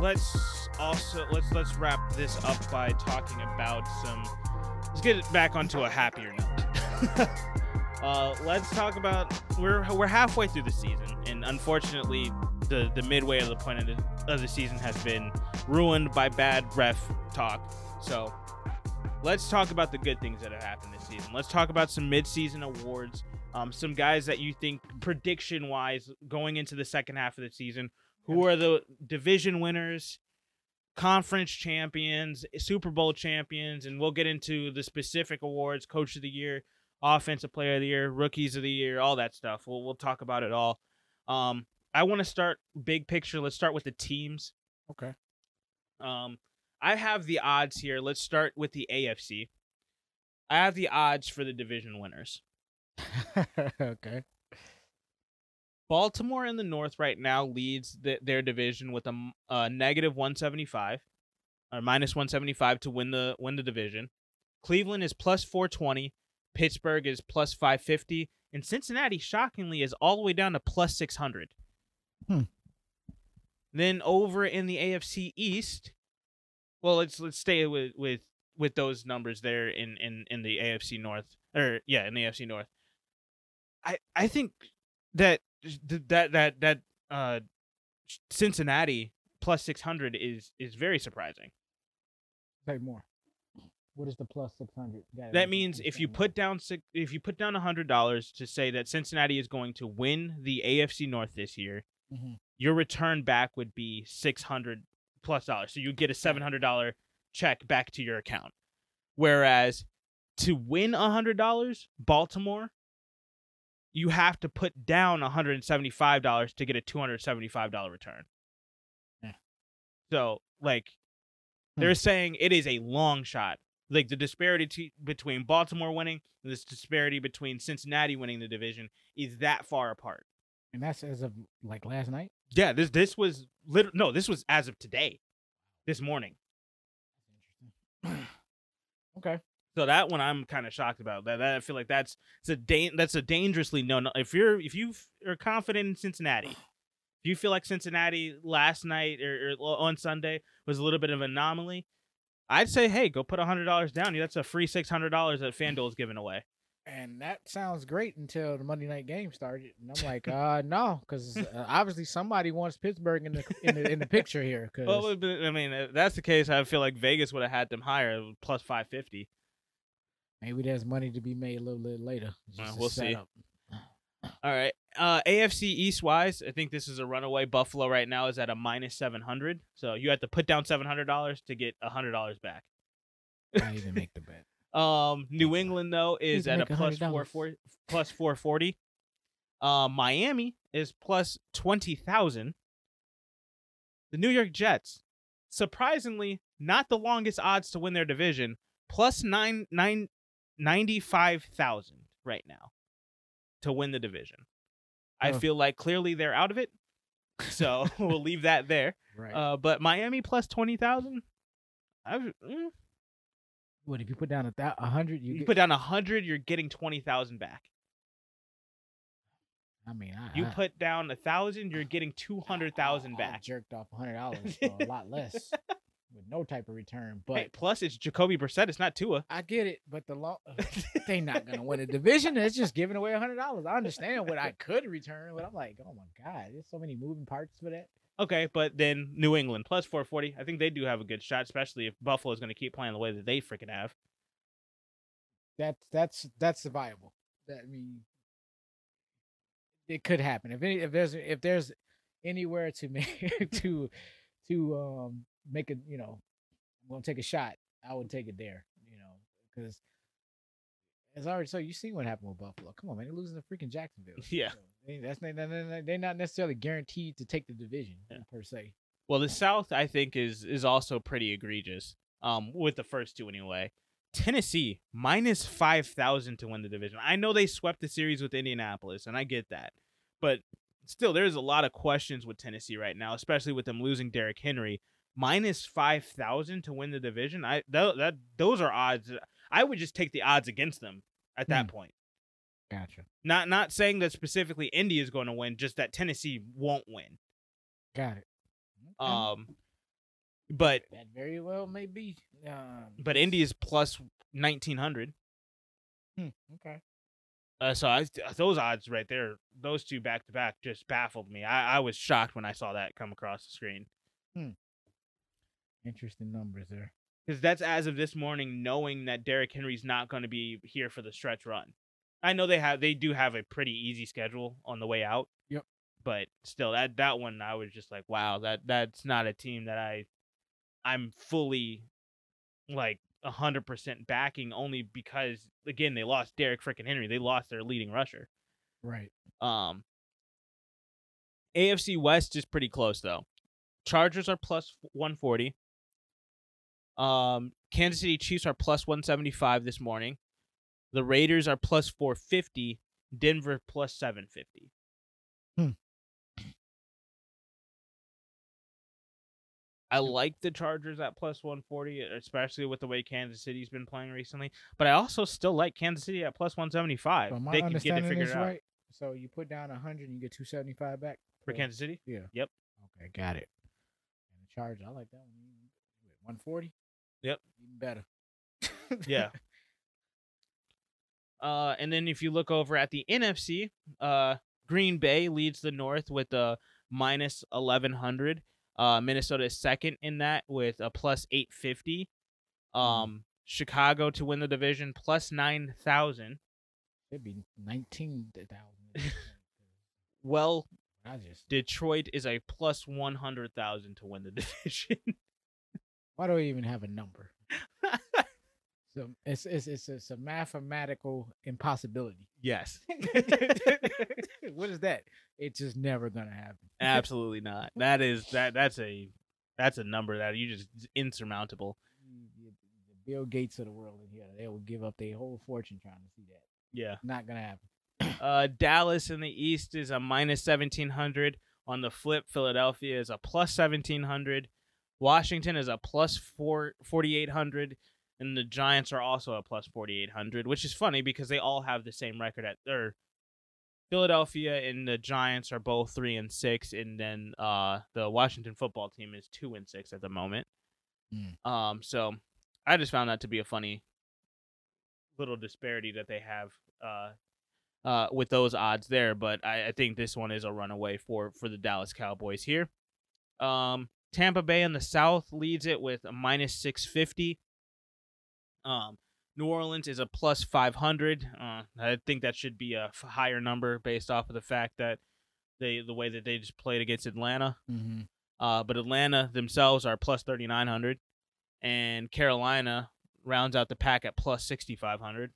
Fine. All right. Let's also let's let's wrap this up by talking about some. Let's get it back onto a happier note. uh, let's talk about we're we're halfway through the season, and unfortunately, the the midway of the point of the, of the season has been ruined by bad ref talk. So let's talk about the good things that have happened this season. Let's talk about some midseason awards. Um, some guys that you think prediction wise going into the second half of the season, who are the division winners, conference champions, Super Bowl champions, and we'll get into the specific awards, coach of the year, offensive player of the year, rookies of the year, all that stuff. We'll we'll talk about it all. Um, I want to start big picture. Let's start with the teams. Okay. Um, I have the odds here. Let's start with the AFC. I have the odds for the division winners. okay. Baltimore in the North right now leads the, their division with a 175 or minus 175 to win the win the division. Cleveland is plus 420, Pittsburgh is plus 550, and Cincinnati shockingly is all the way down to plus 600. Hmm. Then over in the AFC East, well, let's let's stay with with with those numbers there in in in the AFC North or yeah, in the AFC North. I I think that th- that that that uh Cincinnati plus 600 is is very surprising. Say more. What is the plus six hundred? That means if you put down six, if you put down $100 to say that Cincinnati is going to win the AFC North this year, Mhm. your return back would be 600 plus dollars. So you get a $700 check back to your account. Whereas to win $100, Baltimore you have to put down $175 to get a $275 return. Yeah. So, like Hmm. they're saying it is a long shot. Like the disparity t- between Baltimore winning and this disparity between Cincinnati winning the division is that far apart. and that's as of like last night. Yeah, this this was lit- no, this was as of today, this morning. Okay. So that one I'm kind of shocked about. That, that I feel like that's it's a da- that's a dangerously no. no if you're if you are confident in Cincinnati, if you feel like Cincinnati last night or, or on Sunday was a little bit of an anomaly, I'd say hey, go put hundred dollars down. That's a free six hundred dollars that FanDuel is giving away. And that sounds great until the Monday night game started, and I'm like, uh, no, because uh, obviously somebody wants Pittsburgh in the in the, in the picture here. Because Well, I mean, if that's the case. I feel like Vegas would have had them higher, plus five fifty. Maybe there's money to be made a little bit later. Well, just to we'll see. up. All right. Uh, AFC East wise, I think this is a runaway. Buffalo right now is at a minus seven hundred, so you have to put down seven hundred dollars to get hundred dollars back. I even make the bet. Um, New England though is at a plus $100. four four plus four forty. Uh, Miami is plus twenty thousand. The New York Jets, surprisingly, not the longest odds to win their division, plus nine nine ninety five thousand right now to win the division. I feel like clearly they're out of it, so we'll leave that there. Right. Uh, but Miami plus twenty thousand. I've mm, what if you put down a a hundred? You, you get, put down a hundred, you're getting twenty thousand back. I mean, I, You I, put down a thousand, you're getting two hundred thousand I back. jerked off a hundred dollars for a lot less with no type of return. But Hey, plus it's Jacoby Brissett. It's not Tua. I get it. But the law, they not gonna win a division. It's just giving away a hundred dollars. I understand what I could return, but I'm like, oh my god, there's so many moving parts for that. Okay, but then New England plus four forty. I think they do have a good shot, especially if Buffalo is to keep playing the way that they freaking have. That's that's that's viable. That I mean, it could happen if any if there's if there's anywhere to make to to um make it you know I'm gonna take a shot. I would take it there. You know because. As I already so you seen what happened with Buffalo. Come on, man, they're losing to freaking Jacksonville. Yeah. So they, that's not, they're not necessarily guaranteed to take the division Yeah. per se. Well, the South I think is is also pretty egregious. Um, with the first two anyway. Tennessee minus five thousand to win the division. I know they swept the series with Indianapolis, and I get that, but still, there's a lot of questions with Tennessee right now, especially with them losing Derrick Henry. Minus five thousand to win the division. I that, that those are odds. I would just take the odds against them at that Hmm. point. Gotcha. Not not saying that specifically Indy is going to win, just that Tennessee won't win. Got it. Um, but That very well may be. Um, but Indy is plus nineteen hundred. hmm, okay. Uh, so I, those odds right there, those two back to back, just baffled me. I, I was shocked when I saw that come across the screen Interesting numbers there. because that's as of this morning, knowing that Derrick Henry's not going to be here for the stretch run. I know they have they do have a pretty easy schedule on the way out. Yep. But still, that that one I was just like, wow, that that's not a team that I, I'm fully, like hundred percent backing only because again they lost Derrick freaking Henry. They lost their leading rusher. Right. Um, AFC West is pretty close though. Chargers are plus 140. Um, Kansas City Chiefs are plus 175 this morning. The Raiders are plus 450. Denver plus 750. Hmm. I like the Chargers at plus 140, especially with the way Kansas City's been playing recently. But I also still like Kansas City at plus 175. So they can get it figured out right? So you put down a hundred and you get two seventy five back for Kansas City. Yeah. Yep. Okay, got it. And the charge, I like that one. One forty. Yep. Even better. Yeah. Uh, and then if you look over at the NFC, uh, Green Bay leads the North with a minus eleven hundred. Uh, Minnesota is second in that with a plus eight fifty. Um, Chicago to win the division plus nine thousand. It'd be nineteen thousand. Well, I just Detroit is a plus one hundred thousand to win the division. Why do we even have a number? So it's it's it's, it's a mathematical impossibility. yes, what is that? It's just never gonna happen. absolutely not. That is that that's a that's a number that you just insurmountable. The Bill Gates of the world in here, they will give up their whole fortune trying to see that. Yeah. Not gonna happen. Uh, Dallas in the East is a minus 1700. On the flip, Philadelphia is a plus 1700. Washington is a plus four, 4800. And the Giants are also a plus 4800, which is funny because they all have the same record at or Philadelphia and the Giants are both 3 and 6 and then uh the Washington football team is 2 and 6 at the moment. Mm. Um so I just found that to be a funny little disparity that they have uh uh, with those odds there, but I, I think this one is a runaway for for the Dallas Cowboys here. Um, Tampa Bay in the South leads it with a minus six fifty. Um, New Orleans is a plus five hundred. Uh, I think that should be a f- higher number based off of the fact that they the way that they just played against Atlanta. Mm-hmm. Uh, but Atlanta themselves are plus thirty nine hundred, and Carolina rounds out the pack at plus sixty five hundred.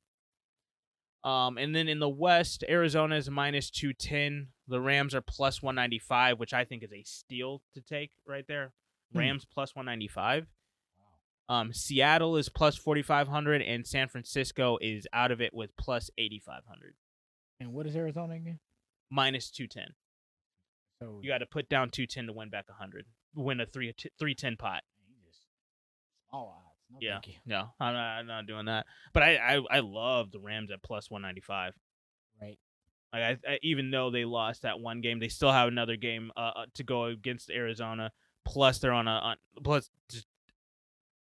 Um, and then in the West, Arizona is minus two ten. The Rams are plus one ninety five, which I think is a steal to take right there. Hmm. Rams plus one ninety five. Um, Seattle is plus forty five hundred, and San Francisco is out of it with plus eighty five hundred, And what is Arizona again? minus two ten. So You got to put down two ten to win back hundred, win a three three ten pot. you just small odds. No, Yeah. No, I'm not, I'm not doing that. But I, I, I love the Rams at plus 195. Right. Like I, I, even though they lost that one game, they still have another game uh, uh, to go against Arizona. Plus, they're on a on, plus. Just,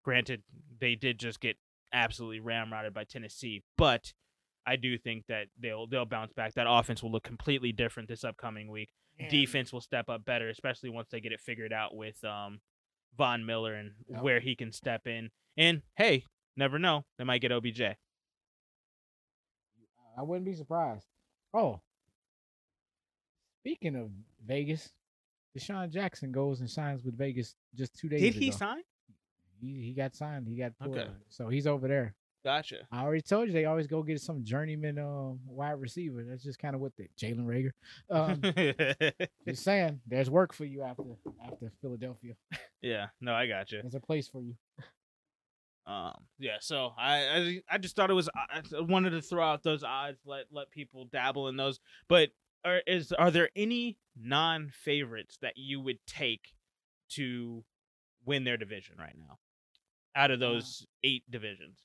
granted, they did just get absolutely ramrodded by Tennessee, but I do think that they'll they'll bounce back. That offense will look completely different this upcoming week. Defense will step up better, especially once they get it figured out with um Von Miller and Yep. where he can step in. And hey, never know, they might get OBJ. I wouldn't be surprised. Oh, speaking of Vegas, DeSean Jackson goes and signs with Vegas just two days Did ago. he sign? He, he got signed. He got pulled. Okay. So he's over there. Gotcha. I already told you they always go get some journeyman um, wide receiver. That's just kind of what they Jalen Reagor. Um, just saying, there's work for you after after Philadelphia. yeah, no, I got gotcha. There's a place for you. Um, yeah, so I, I I just thought it was I I wanted to throw out those odds, let let people dabble in those. But are is are there any non favorites that you would take to win their division right now? Out of those eight divisions.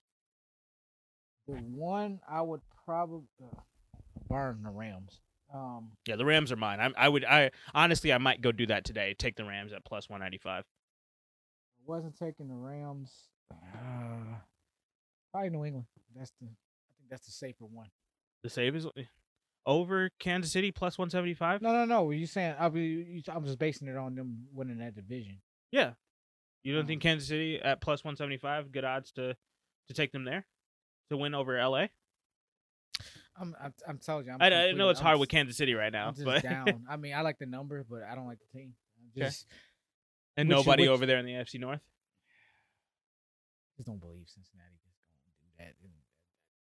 The one I would probably uh, burn the Rams. Um, Yeah, the Rams are mine. I, I would. I honestly, I might go do that today. Take the Rams at plus one ninety five. I wasn't taking the Rams. Uh, probably New England. That's the. I think that's the safer one. The save is over Kansas City plus one seventy five. No, no, no. Were you saying? I be. You, I'm just basing it on them winning that division. Yeah, you don't Um, think Kansas City at plus one seventy five good odds to to take them there to win over LA? I'm. I'm, I'm telling you. I'm I, I know it's I'm hard just- with Kansas City right now, I'm just but down. I mean, I like the number, but I don't like the team. I'm Okay. and nobody which- over there in the AFC North. Just don't believe Cincinnati going to do that. And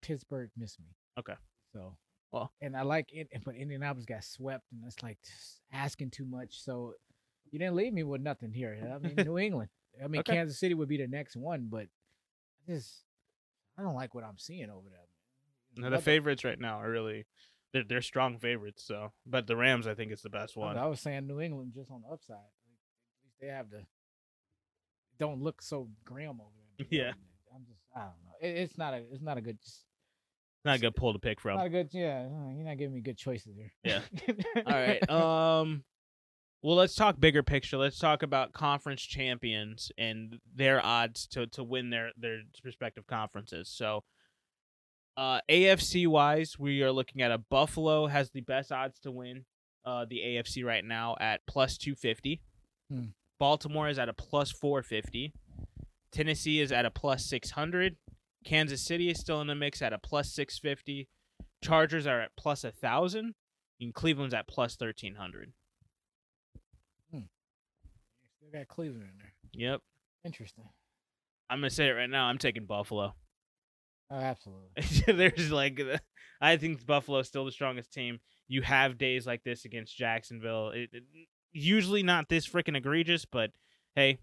Pittsburgh missed me. Okay. So. Well. And I like it, but Indianapolis got swept, and it's like asking too much. So you didn't leave me with nothing here. I mean, New England. I mean, Okay. Kansas City would be the next one, but I just I don't like what I'm seeing over there. No, the favorites right now are really they're they're strong favorites. So, but the Rams I think is the best one. I was saying New England just on the upside. At least they have the don't look so grim over. Yeah. I'm just I don't know. It, it's not a it's not a good just Not a good pull to pick from. not a good yeah. uh, You're not giving me good choices here. Yeah. All right. Um well, let's talk bigger picture. Let's talk about conference champions and their odds to to win their their respective conferences. So, uh AFC wise, we are looking at a Buffalo has the best odds to win uh the AFC right now at plus 250. Hmm. Baltimore is at a plus 450. Tennessee is at a plus 600. Kansas City is still in the mix at a plus 650. Chargers are at plus 1000 and Cleveland's at plus 1300. Hmm. Still got Cleveland in there. Yep. Interesting. I'm going to say it right now. I'm taking Buffalo. Oh, absolutely. There's like, I think Buffalo's still the strongest team. You have days like this against Jacksonville. It, it- usually not this freaking egregious, but hey,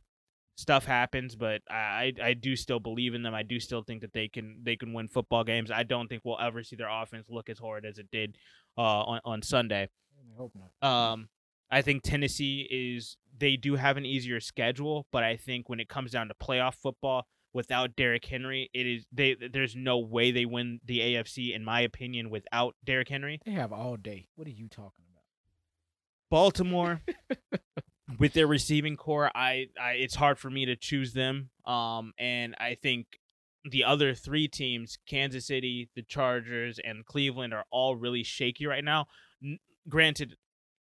stuff happens. But I, I do still believe in them. I do still think that they can they can win football games. I don't think we'll ever see their offense look as horrid as it did uh, on on Sunday. I hope not. Um, I think Tennessee is they do have an easier schedule, but I think when it comes down to playoff football without Derrick Henry, it is they there's no way they win the AFC in my opinion without Derrick Henry. They have all day. What are you talking about? Baltimore with their receiving corps, I, I it's hard for me to choose them. Um, and I think the other three teams, Kansas City, the Chargers, and Cleveland, are all really shaky right now. N- granted,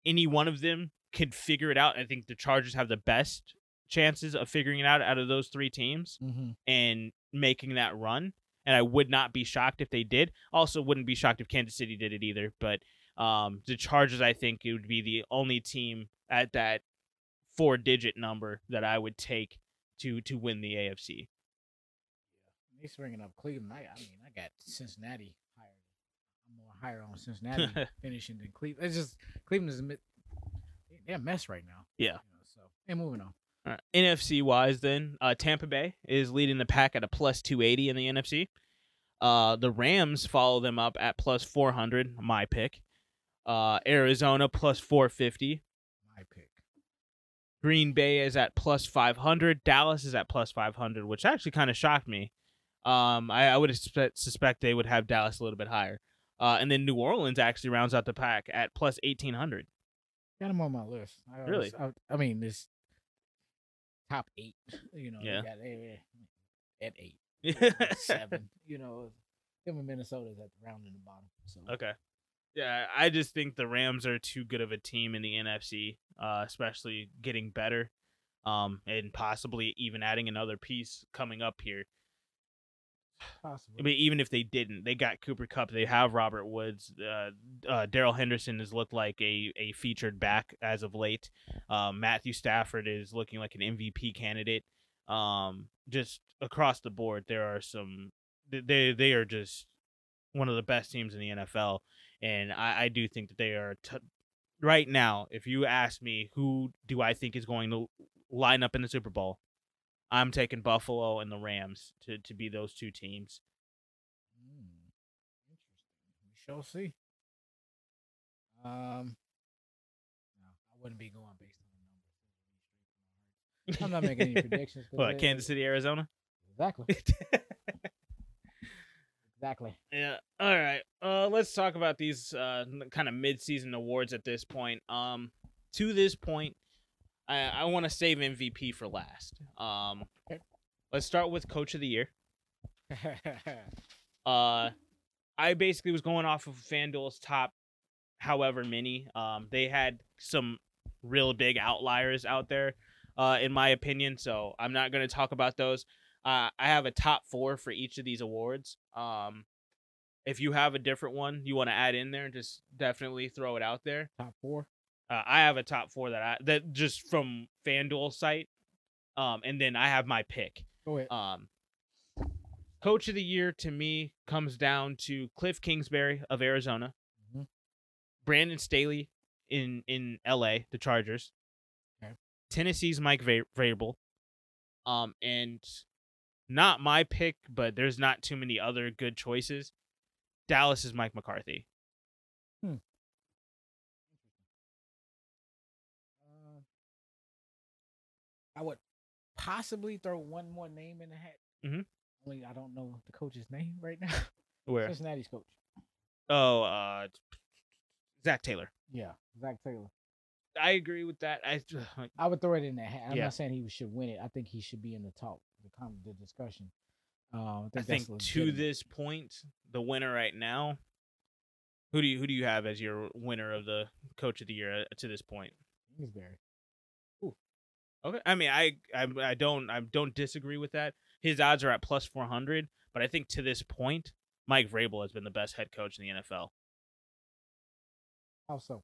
any one of them could figure it out. I think the Chargers have the best chances of figuring it out out of those three teams Mm-hmm. and making that run. And I would not be shocked if they did. Also, wouldn't be shocked if Kansas City did it either. But um, the Chargers, I think, it would be the only team at that four-digit number that I would take to to win the AFC. He's bringing up Cleveland. I, I mean, I got Cincinnati higher. I'm more higher on Cincinnati finishing than Cleveland. It's just Cleveland is a they're a mess right now. Yeah. You know, so and moving on. All right. NFC wise, then uh, Tampa Bay is leading the pack at a plus 280 in the NFC. Uh, the Rams follow them up at plus 400. My pick. Uh, Arizona plus 450. Green Bay is at plus 500. Dallas is at plus 500, which actually kind of shocked me. Um, I, I would expect, suspect they would have Dallas a little bit higher. Uh, and then New Orleans actually rounds out the pack at plus 1800. Got them on my list. I Really? always- I, I mean, this top eight. You know, Yeah. got at eight, seven. You know, and Minnesota's at the round in the bottom. So Okay. Yeah, I just think the Rams are too good of a team in the NFC, uh, especially getting better, um, and possibly even adding another piece coming up here. possible. I mean, even if they didn't, they got Cooper Kupp. They have Robert Woods. Uh, uh, Darrell Henderson has looked like a, a featured back as of late. Um, Matthew Stafford is looking like an MVP candidate. Um, just across the board, there are some. They they are just one of the best teams in the NFL, and I, I do think that they are. T- right now, if you ask me, who do I think is going to line up in the Super Bowl? I'm taking Buffalo and the Rams to, to be those two teams. Hmm. Interesting. We shall see. Um, no, I wouldn't be going based on the numbers. I'm not making any predictions. What, Kansas City, Arizona? Exactly. Exactly. Yeah. All right. Uh, let's talk about these uh kind of mid-season awards at this point. Um, to this point, I I want to save MVP for last. Um, Okay. let's start with Coach of the Year. Uh, I basically was going off of FanDuel's top, however many. Um, they had some real big outliers out there, uh, in my opinion. So I'm not going to talk about those. Uh, I have a top four for each of these awards. Um, if you have a different one you want to add in there, just definitely throw it out there. Top four. Uh, I have a top four that I that just from FanDuel site, um, and then I have my pick. Go ahead. Um, coach of the year to me comes down to Kliff Kingsbury of Arizona, Mhm. Brandon Staley in in L.A. the Chargers, Okay. Tennessee's Mike Va- Vrabel, um, and not my pick, but there's not too many other good choices. Dallas is Mike McCarthy. Hmm. Uh, I would possibly throw one more name in the hat. Mhm. Only I don't know the coach's name right now. Where? Cincinnati's coach. Oh, uh, Zac Taylor. Yeah, Zac Taylor. I agree with that. I I would throw it in that hat. I'm Yeah. not saying he should win it. I think he should be in the talk, the con- the discussion. Um, I I think, think to this point, the winner right now. Who do you who do you have as your winner of the coach of the year uh, to this point? Kingsbury. Okay, I mean I I, I don't I don't disagree with that. His odds are at plus four hundred, but I think to this point, Mike Vrabel has been the best head coach in the NFL. How so?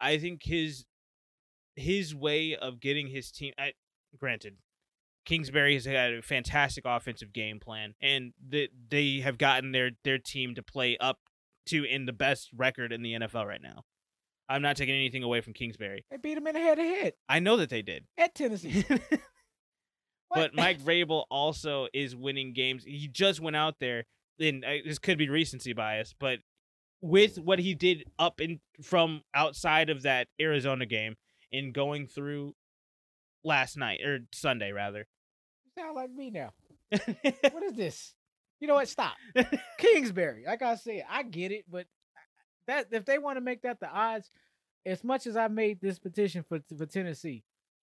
I think his his way of getting his team. I, granted, Kingsbury has had a fantastic offensive game plan, and that they have gotten their their team to play up to in the best record in the NFL right now. I'm not taking anything away from Kingsbury. They beat him in the head to head I know that they did. at Tennessee. but Mike Vrabel also is winning games. He just went out there, and uh, this could be recency bias, but with what he did up in from outside of that Arizona game and going through last night or Sunday rather. You sound like me now. What is this? You know what? Stop. Kingsbury. Like I said, I get it, but that if they want to make that the odds, as much as I made this petition for for Tennessee.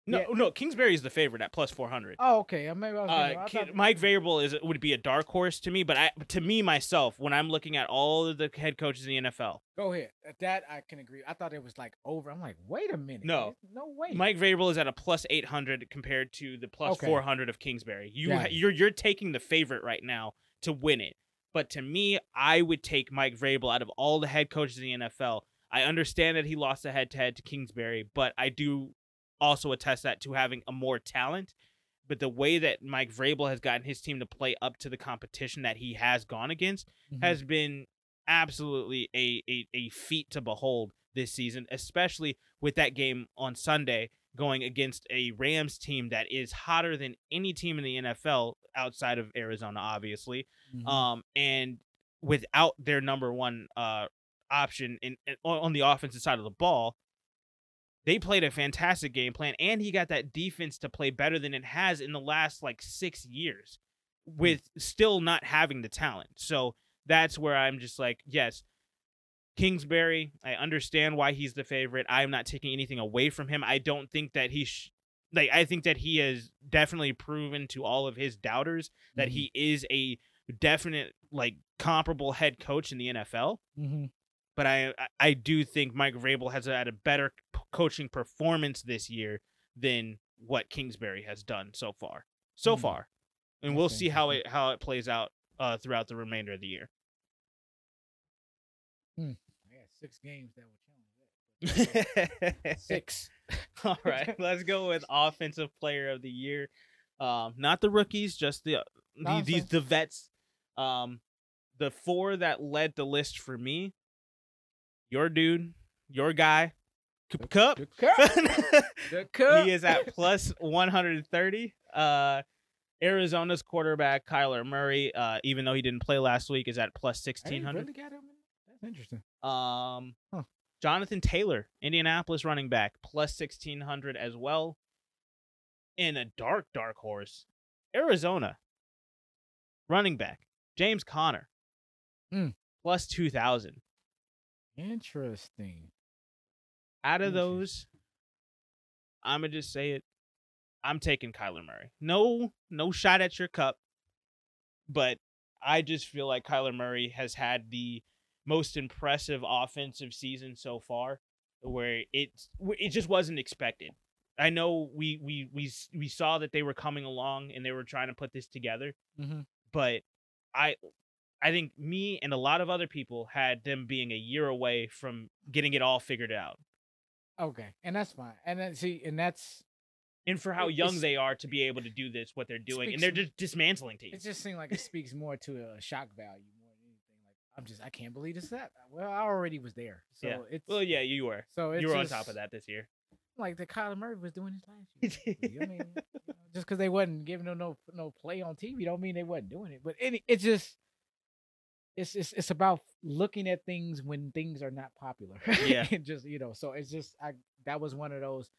No, Yeah. no, Kingsbury is the favorite at plus four hundred. Oh, okay. Maybe I was Uh, thought- Mike Vrabel is would be a dark horse to me, but I to me myself when I'm looking at all of the head coaches in the NFL, Go ahead. At That I can agree. I thought it was like over. I'm like, wait a minute. No. No way. Mike Vrabel is at a plus eight hundred compared to the plus Okay. four hundred of Kingsbury. You it. you're you're taking the favorite right now to win it, but to me, I would take Mike Vrabel out of all the head coaches in the NFL. I understand that he lost a head to head to Kingsbury, but I do also attest that to having a more talent. But the way that Mike Vrabel has gotten his team to play up to the competition that he has gone against Mhm. has been absolutely a, a, a feat to behold this season, especially with that game on Sunday going against a Rams team that is hotter than any team in the NFL outside of Arizona, obviously. Mhm. Um, and without their number one uh option in, in on on the offensive side of the ball, they played a fantastic game plan, and he got that defense to play better than it has in the last like six years, with still not having the talent. So that's where I'm just like, yes, Kingsbury. I understand why he's the favorite. I'm not taking anything away from him. I don't think that he. Sh- like I think that he has definitely proven to all of his doubters that Mhm. he is a definite like comparable head coach in the NFL. Mhm. But I I- do think Mike Vrabel has had a better coaching performance this year than what Kingsbury has done so far. So Hmm. far, and we'll see how it how it plays out uh, throughout the remainder of the year. I got six games that would challenge that. Six. All right, let's go with offensive player of the year. Um, not the rookies, just the, the these the vets. Um, the four that led the list for me. Your dude, your guy, Kupp. Kupp. The cup. he is at plus 130. Uh, Arizona's quarterback Kyler Murray, uh, even though he didn't play last week, is at 1600. really him in- That's interesting. Um, Huh. Jonathan Taylor, Indianapolis running back, plus 1600 as well. In a dark, dark horse, Arizona running back, James Conner, Mm. plus 2,000. Interesting. Out of those, I'm going to just say it. I'm taking Kyler Murray. No, no shot at your cup, but I just feel like Kyler Murray has had the most impressive offensive season so far, where it it just wasn't expected. I know we we we we saw that they were coming along and they were trying to put this together, Mm-hmm. but I I think me and a lot of other people had them being a year away from getting it all figured out. Okay, and that's fine. And then see, and that's And for how young they are to be able to do this, what they're doing, and they're just dismantling teams. it just seemed like it speaks more to a shock value more than anything. Like I'm just I can't believe it's that. Well, I already was there, so Yeah. it's Well, yeah, you were. so it's You were on top of that this year. Like the Kyler Murray was doing this last year. I mean, you know, just because they wasn't giving them no no play on TV, don't mean they wasn't doing it. But any, it's just it's it's it's about looking at things when things are not popular. Yeah. and just you know, so it's just I that was one of those.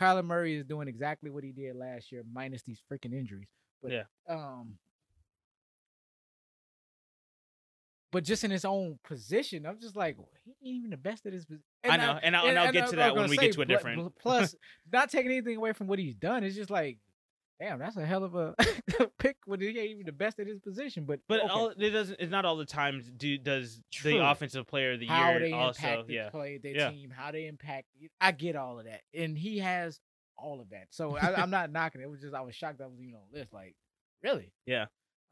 Kyler Murray is doing exactly what he did last year, minus these freaking injuries. But Yeah. um. But just in his own position, I'm just like he ain't even the best at his. pos- I know, and I'll- and I'll get to that when we get to a different- Plus, not taking anything away from what he's done, it's just like, damn, that's a hell of a pick when he ain't even the best at his position. But But okay, all it doesn't. It's not all the times. Do does True. the offensive player of the how year they also? impact the Yeah, play, their Yeah. team, how they impact. I get all of that, and he has all of that. So I, I'm not knocking it. It was just I was shocked that was even on the list. Like, really? Yeah.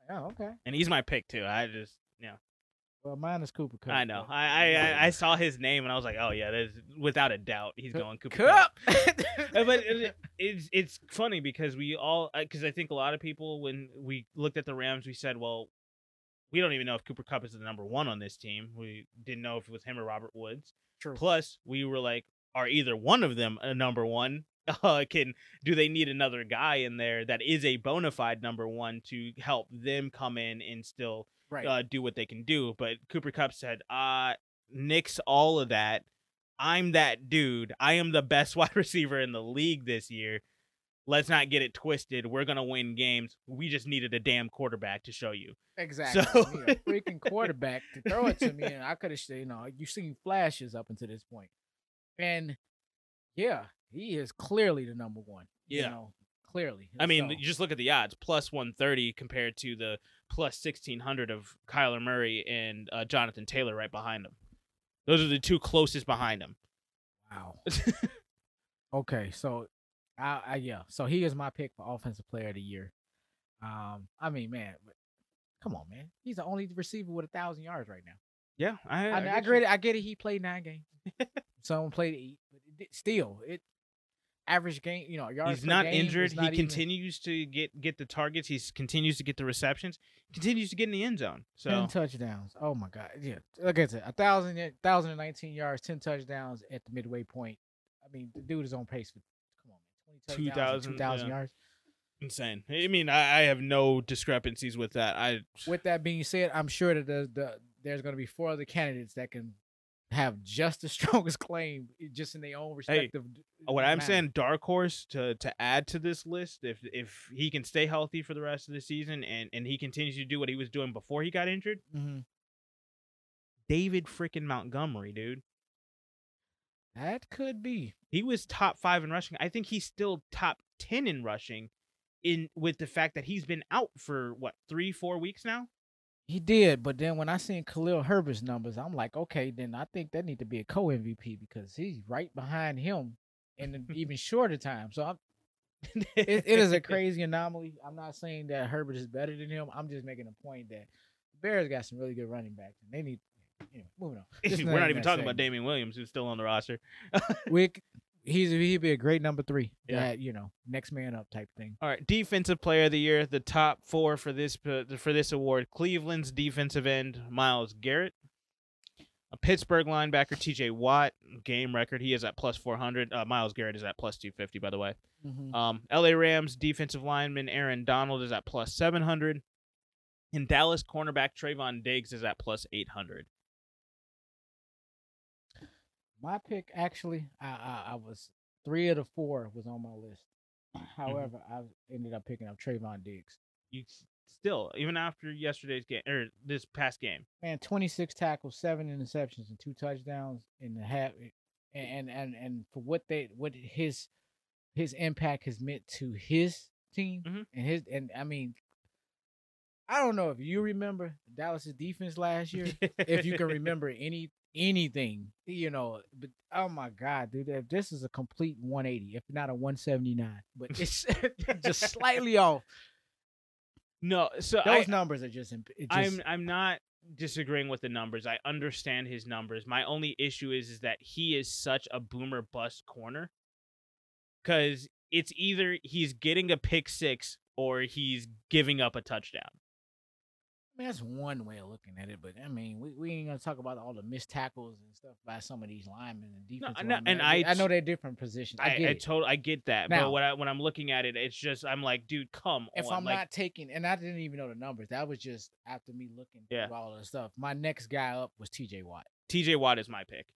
Like, oh, okay. and he's my pick too. I just yeah. Well, mine is Cooper Kupp. I know. I, I I saw his name and I was like, oh yeah, there's without a doubt he's going Cooper Kupp. Kupp. Uh, but it, it's it's funny because we all because I think a lot of people when we looked at the Rams we said well we don't even know if Cooper Kupp is the number one on this team we didn't know if it was him or Robert Woods True. plus we were like are either one of them a number one uh, can do they need another guy in there that is a bona fide number one to help them come in and still right. uh, do what they can do. But Cooper Kupp said, uh, nix all of that. I'm that dude. I am the best wide receiver in the league this year. Let's not get it twisted. We're gonna win games. We just needed a damn quarterback to show you. Exactly. So- a freaking quarterback to throw it to me, and I could have, you know, you've seen flashes up until this point, and yeah, he is clearly the number one. You Yeah. know, clearly. I mean, So, you just look at the odds: plus 130 compared to the plus 1600 of Kyler Murray and uh, Jonathan Taylor right behind him. Those are the two closest behind him. wow. Okay, so, I, I yeah, so he is my pick for offensive player of the year. Um, I mean, man, come on, man, he's the only receiver with a thousand yards right now. Yeah, I, I, I, get you. get it. I get it. He played nine games. Someone played eight, but it, still, it average game. You know, yards. He's not game injured. is He even- continues to get get the targets. He continues to get the receptions. Continues to get in the end zone. So Ten touchdowns. Oh my god. Yeah. Look at it. a thousand, thousand and nineteen yards, ten touchdowns at the midway point. I mean, the dude is on pace for come on, twenty touchdowns, 2,000, two thousand yeah. yards. insane. I mean, I, I have no discrepancies with that. I With that being said, I'm sure that the, the there's going to be four other candidates that can have just the strongest claim, just in their own respective. d- what I'm manner. saying, dark horse to to add to this list. If if he can stay healthy for the rest of the season and and he continues to do what he was doing before he got injured, Mhm. David freaking Montgomery, dude. that could be. He was top five in rushing. I think he's still top ten in rushing. In with the fact that he's been out for what three four weeks now. He did, but then when I seen Khalil Herbert's numbers, I'm like, okay, then I think that need to be a co MVP because he's right behind him in an even shorter time. So I'm, it, it is a crazy anomaly. I'm not saying that Herbert is better than him. I'm just making a point that the Bears got some really good running backs, and they need. Anyway, moving on. Just We're not even talking about. Damien Williams, who's still on the roster. Wick, he's he'd be a great number three. Yeah. That you know, next man up type thing. All right, defensive player of the year, the top four for this for this award: Cleveland's defensive end Myles Garrett, a Pittsburgh linebacker T.J. Watt, game record. He is at plus four hundred. Uh, Myles Garrett is at plus two fifty, by the way. Mhm. Um, L.A. Rams defensive lineman Aaron Donald is at plus seven hundred, and Dallas cornerback Trevon Diggs is at plus eight hundred. My pick actually, I, I I was three of the four was on my list. Mm-hmm. However, I ended up picking up Trevon Diggs. You still, even after yesterday's game or this past game. Man, 26 tackles, seven interceptions, and two touchdowns in the half. And and and for what they what his his impact has meant to his team Mhm. and his and I mean, I don't know if you remember Dallas's defense last year. if you can remember any anything, you know. But oh my god, dude, if this is a complete 180, if not a 179, but it's just slightly off. No, so Those I, numbers are just. just I'm I'm not disagreeing with the numbers. I understand his numbers. My only issue is is that he is such a boomer bust corner. Cause it's either he's getting a pick six or he's giving up a touchdown. I mean, that's one way of looking at it, but I mean, we, we ain't gonna talk about all the missed tackles and stuff by some of these linemen and defense. no, and I I know they're different positions. I, I, get I, it. tot- I get that. Now- but when I when I'm looking at it, it's just I'm like, dude, come if on. I'm like, not taking, and I didn't even know the numbers. That was just after me looking Yeah. through all the stuff. My next guy up was T.J. Watt. TJ Watt is my pick.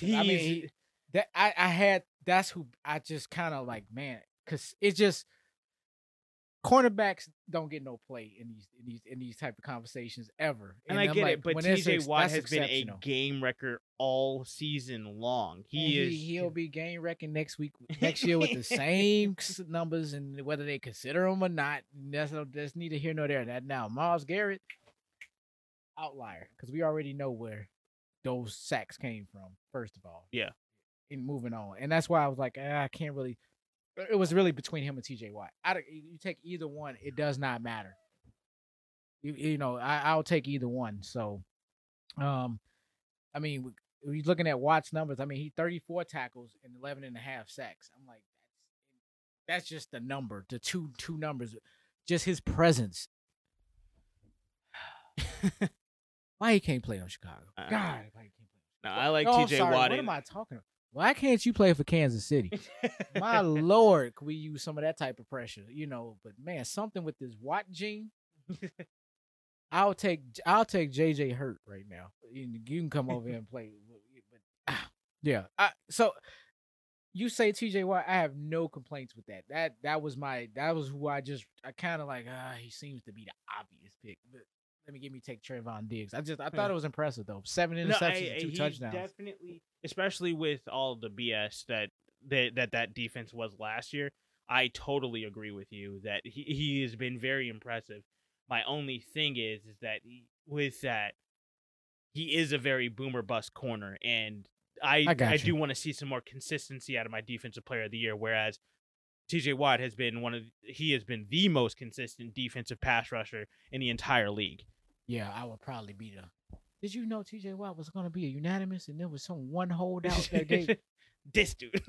Yeah, I mean, he, that I, I had that's who I just kind of like, man, because it's just cornerbacks don't get no play in these in these in these type of conversations ever. And I I'm get like, it, but when TJ Watt has been a game record all season long. And He is he'll be game wrecking next week next year with the same numbers and whether they consider him or not. That's no, that's neither here nor there. That now Myles Garrett outlier because we already know where those sacks came from. First of all, Yeah. And moving on, and that's why I was like, ah, I can't really. It was really between him and T.J. Watt. I you take either one, it does not matter. You, you know, I, I'll take either one. So, um, I mean, you're looking at Watt's numbers, I mean, he 34 tackles and 11 and a half sacks. I'm like, that's that's just the number, the two two numbers, just his presence. why he can't play on Chicago? Uh, God, why he can't play? no, I like No, TJ Watt. What am I talking about? Why can't you play for Kansas City? My lord, could we use some of that type of pressure? You know, but man, something with this Watt gene. I'll take I'll take JJ Hurt right now. You, you can come over and play, but ah, yeah. I, so you say TJ Watt, I have no complaints with that. That that was my that was who I just I kind of like. Ah, he seems to be the obvious pick, but let me give me take Trevon Diggs. I just I thought it was impressive though. Seven No, interceptions, I- and I- two touchdowns. Definitely, especially with all the BS that that that, that defense was last year. I totally agree with you that he, he has been very impressive. My only thing is is that he, with that he is a very boomer bust corner and I I I do want to see some more consistency out of my defensive player of the year whereas TJ Watt has been one of he has been the most consistent defensive pass rusher in the entire league. Yeah, I would probably be the. Did you know T.J. Watt was going to be a unanimous, and there was some one holdout that gave this dude.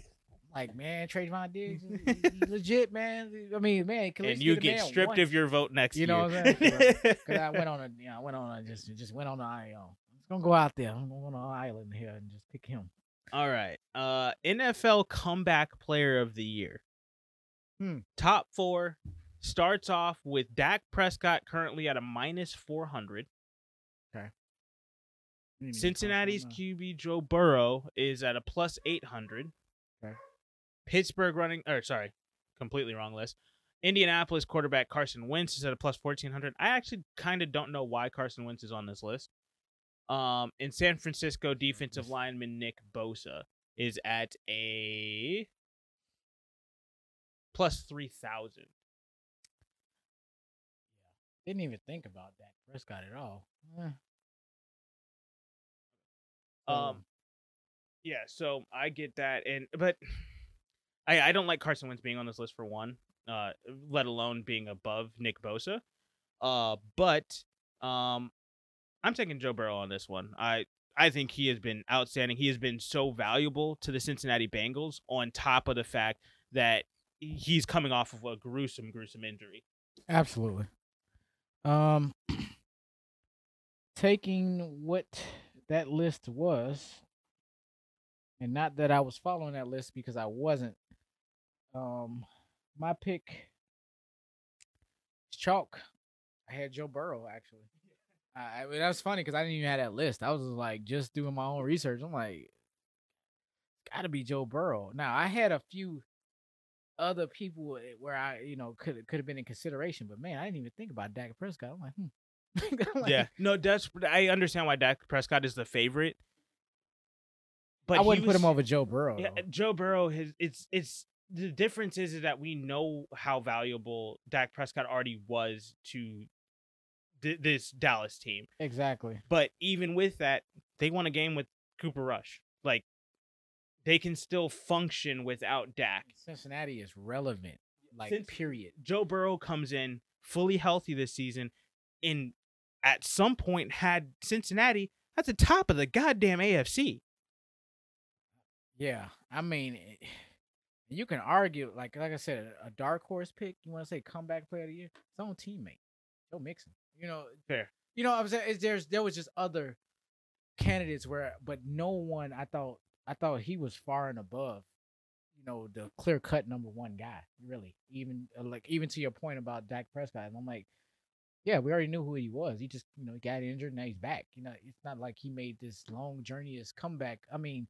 like, man, Trevon Diggs, legit, man. I mean, man, and you get stripped of your vote next year. You year. know what I'm saying? Because I went on a, you know, I went on a just just went on the IL. I'm just gonna go out there. I'm gonna go on an island here and just pick him. All right. Uh NFL comeback player of the year. Hmm. Top 4 starts off with Dak Prescott currently at a minus 400. You need to Cincinnati's QB Joe Burrow is at a plus 800. Okay. Pittsburgh running or sorry, completely wrong list. Indianapolis quarterback Carson Wentz is at a plus 1400. I actually kind of don't know why Carson Wentz is on this list. Um in San Francisco defensive lineman Nick Bosa is at a plus 3000. Didn't even think about that Prescott at all. Eh. Um, yeah, so I get that, and but I I don't like Carson Wentz being on this list for one, uh, let alone being above Nick Bosa. Uh, but um, I'm taking Joe Burrow on this one. I I think he has been outstanding. He has been so valuable to the Cincinnati Bengals. On top of the fact that he's coming off of a gruesome, gruesome injury. Absolutely. Um, taking what that list was, and not that I was following that list because I wasn't. Um, my pick is chalk. I had Joe Burrow actually. I, mean, that was funny because I didn't even have that list. I was like just doing my own research. I'm like, got to be Joe Burrow. Now I had a few other people eh, where I, you know, could could have been in consideration. But man, I didn't even think about Dak Prescott. I'm like, hmm. I'm like, yeah, no, that's I understand why Dak Prescott is the favorite. But I wouldn't put was- him over Joe Burrow. Yeah, though. Joe Burrow has it's it's the difference is, is that we know how valuable Dak Prescott already was to th- this Dallas team. Exactly. But even with that, they won a game with Cooper Rush. Like they can still function without Dak. Cincinnati is relevant. Like Since- period. Joe Burrow comes in fully healthy this season and at some point had Cincinnati at the top of the goddamn AFC. Yeah, I mean, eh, you can argue like like I said, a, dark horse pick. You want to say comeback player of the year? His own teammate, Joe Mixon. You know, Fair. you know, I was is there's there was just other candidates where, but no one. I thought I thought he was far and above. You know, the clear cut number one guy. Really, even uh, like even to your point about Dak Prescott. And I'm like, yeah, we already knew who he was. He just you know he got injured now he's back. You know, it's not like he made this long journey as comeback. I mean,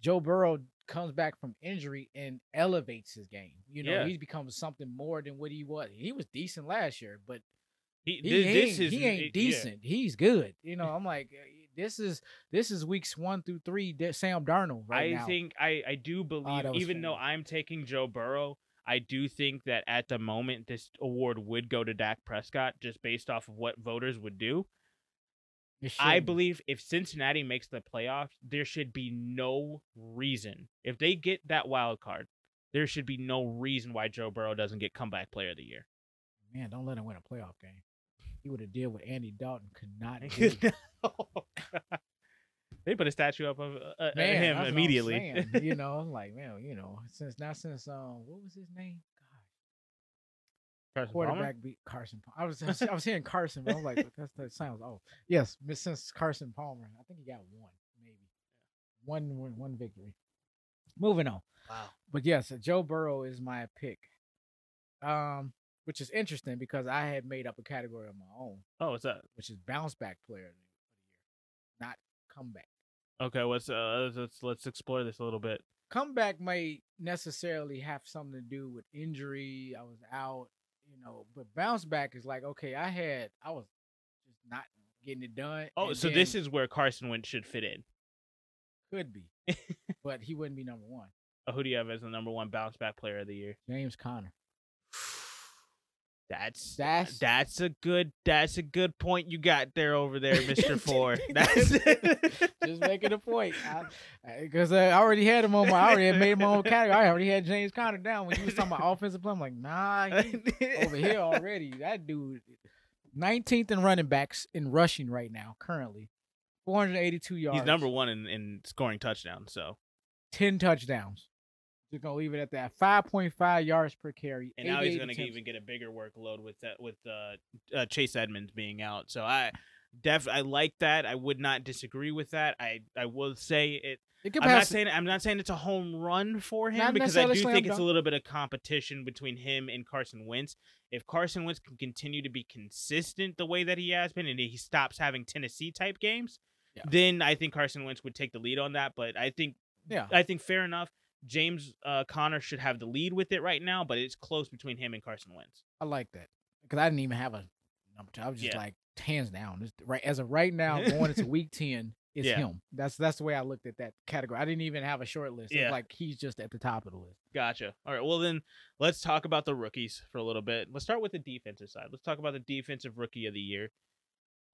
Joe Burrow comes back from injury and elevates his game. You know, Yeah. he's become something more than what he was. He was decent last year, but He, he, thi- ain't, this is he ain't yeah. decent. He's good. You know, I'm like, uh, this is this is weeks one through three. Sam Darnold right I now. think I I do oh, believe that was even though. I'm taking Joe Burrow, I do think that at the moment this award would go to Dak Prescott just based off of what voters would do. I believe if Cincinnati makes the playoffs, there should be no reason if they get that wild card. There should be no reason why Joe Burrow doesn't get comeback player of the year. man, don't let him win a playoff game. He would have deal with Andy Dalton. Could not. do. They put a statue up of uh, uh, Man, him that's what I'm immediately. saying, you know, I'm like man, you know, since not since um, what was his name? Carson God, Palmer? quarterback beat Carson. I was I was, hearing Carson, but I was like, that's, that sounds off. Yes, miss- since Carson Palmer, I think he got one, maybe one, one, one victory. Moving on. Wow. But yes, Joe Burrow is my pick. Um, which is interesting because I had made up a category of my own, Oh, what's that? which is bounce back player of the year, not comeback. Okay, what's uh let's let's explore this a little bit. Comeback may necessarily have something to do with injury. I was out, you know, but bounce back is like, okay, I had, I was just not getting it done. Oh, so this is where Carson Wentz should fit in. could be, but he wouldn't be number one. Who do you have as the number one bounce back player of the year? James Conner. That's That's- that's a good that's a good point you got there over there, Mister Four. That's Just making a point, because I, already had him on my, I already had made him on category. I already had James Conner down when you was talking about offensive play. I'm like, nah, over here already. That dude, 19th in running backs in rushing right now, currently, 482 yards. He's number one in, in scoring touchdowns. So 10 touchdowns. Just gonna leave it at that. 5.5 yards per carry. and now he's to attempts. even get a bigger workload with that with uh, uh, Chase Edmonds being out. So I def I like that. I would not disagree with that. I I will say it. It could I'm not saying I'm not saying it's a home run for him because I do think it's a little bit of competition between him and Carson Wentz. If Carson Wentz can continue to be consistent the way that he has been, and he stops having Tennessee type games, Yeah. then I think Carson Wentz would take the lead on that. But I think yeah. I think fair enough. James uh, Conner should have the lead with it right now, but it's close between him and Carson Wentz. I like that because I didn't even have a number two. I was just Yeah. like hands down. Right as of right now, going into week ten, it's Yeah. him. That's that's the way I looked at that category. I didn't even have a short list. Yeah. like he's just at the top of the list. Gotcha. All right. Well, then let's talk about the rookies for a little bit. Let's start with the defensive side. Let's talk about the defensive rookie of the year.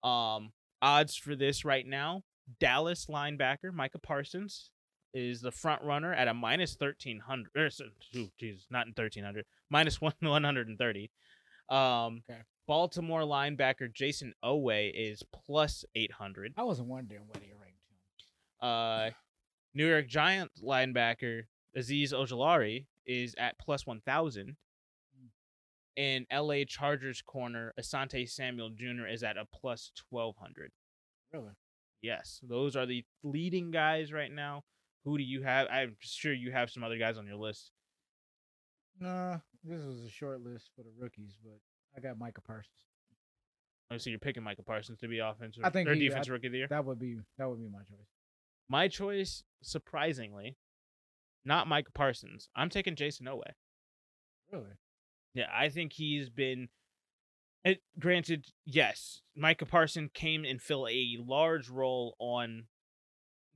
Um, odds for this right now: Dallas linebacker Micah Parsons is the front runner at a minus thirteen hundred. Or, so- ooh, Jesus, not in thirteen hundred. Minus one one hundred and thirty. Um, Okay. Baltimore linebacker Jayson Oweh is plus eight hundred. I wasn't wondering what he ranked him. Uh, New York Giants linebacker Azeez Ojulari is at plus 1,000. Mm. And LA Chargers corner Asante Samuel Jr. is at a plus 1,200. Really? Yes, those are the leading guys right now. Who do you have? I'm sure you have some other guys on your list. Nah, this was a short list for the rookies, but I got Micah Parsons. Oh, so you're picking Michael Parsons to be offensive I think or he- I- defensive rookie of the year. That would be that would be my choice. My choice, surprisingly, not Mike Parsons. I'm taking Jayson Oweh. Really? Yeah, I think he's been. It, granted, yes, Micah Parsons came and fill a large role on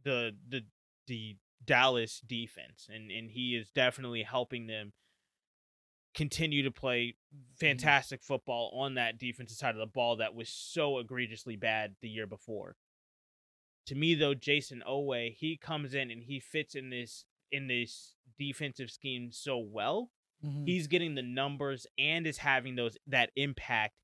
the the the Dallas defense, and and he is definitely helping them continue to play fantastic football on that defensive side of the ball that was so egregiously bad the year before. To me, though, Jayson Oweh he comes in and he fits in this in this defensive scheme so well Mhm. he's getting the numbers and is having those that impact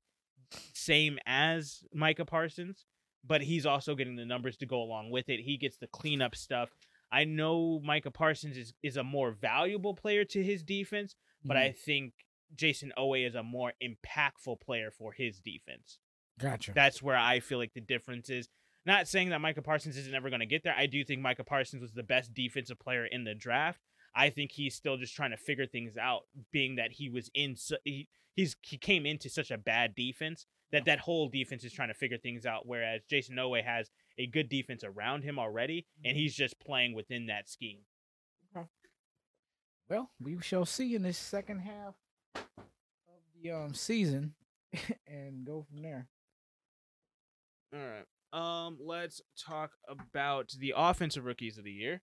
same as Micah Parsons, but he's also getting the numbers to go along with it. He gets the cleanup stuff. I know Micah Parsons is, is a more valuable player to his defense, but Mhm. I think Jayson Oweh is a more impactful player for his defense. gotcha. That's where I feel like the difference is. Not saying that Micah Parsons isn't ever going to get there. I do think Micah Parsons was the best defensive player in the draft. I think he's still just trying to figure things out, being that he was in su- he, he's he came into such a bad defense that that whole defense is trying to figure things out. Whereas Jayson Oweh has a good defense around him already, and he's just playing within that scheme. Well, we shall see in this second half of the um season and go from there. All right. Um, let's talk about the offensive rookies of the year.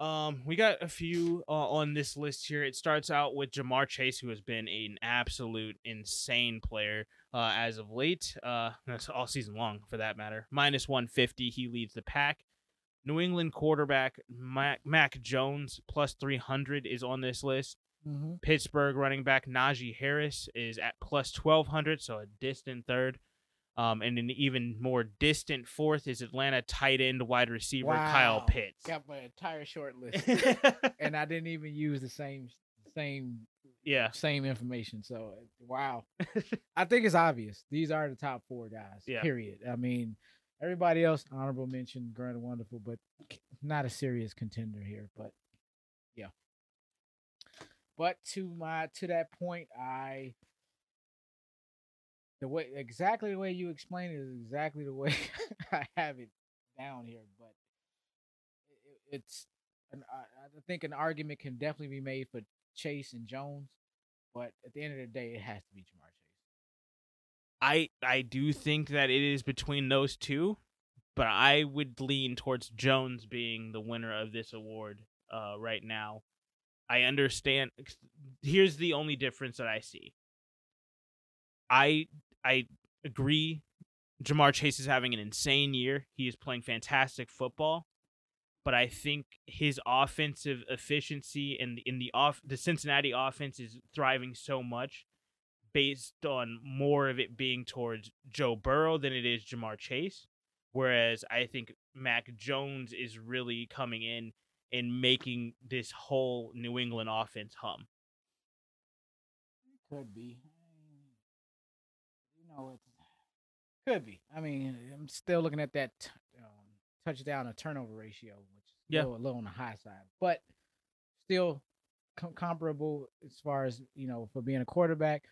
Um, we got a few uh, on this list here. It starts out with Ja'Marr Chase, who has been an absolute insane player uh, as of late. Uh, that's all season long, for that matter. Minus one fifty, he leads the pack. New England quarterback Mac, Mac Jones plus three hundred is on this list. Mm-hmm. Pittsburgh running back Najee Harris is at plus 1200, so a distant third. Um, and an even more distant fourth is Atlanta tight end wide receiver Kyle Pitts. Got my entire short list, and I didn't even use the same same yeah, same information. So wow, I think it's obvious. These are the top four guys. Yeah. Period. I mean, everybody else honorable mention, Grant Wonderful, but not a serious contender here. But yeah. But to my to that point, I the way exactly the way you explain it is exactly the way I have it down here. But it, it's an, I, I think an argument can definitely be made for Chase and Jones, but at the end of the day, it has to be Ja'Marr Chase. I I do think that it is between those two, but I would lean towards Jones being the winner of this award uh, right now. I understand. Here's the only difference that I see. I I agree. Ja'Marr Chase is having an insane year. He is playing fantastic football, but I think his offensive efficiency and in the off the Cincinnati offense is thriving so much based on more of it being towards Joe Burrow than it is Ja'Marr Chase. Whereas I think Mac Jones is really coming in and making this whole New England offense hum. Could be. It's could be. I mean, I'm still looking at that t- um, touchdown to turnover ratio, which is Yeah. still a little on the high side, but still com- comparable as far as you know for being a quarterback.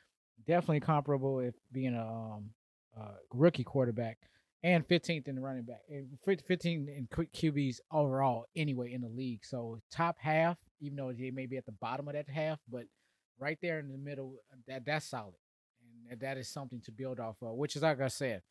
Definitely comparable if being a um, uh, rookie quarterback, and 15th in the running back, and 15 in QBs overall anyway in the league. So top half, even though they may be at the bottom of that half, but right there in the middle, that that's solid, that- that is something to build off of. Which is like I said,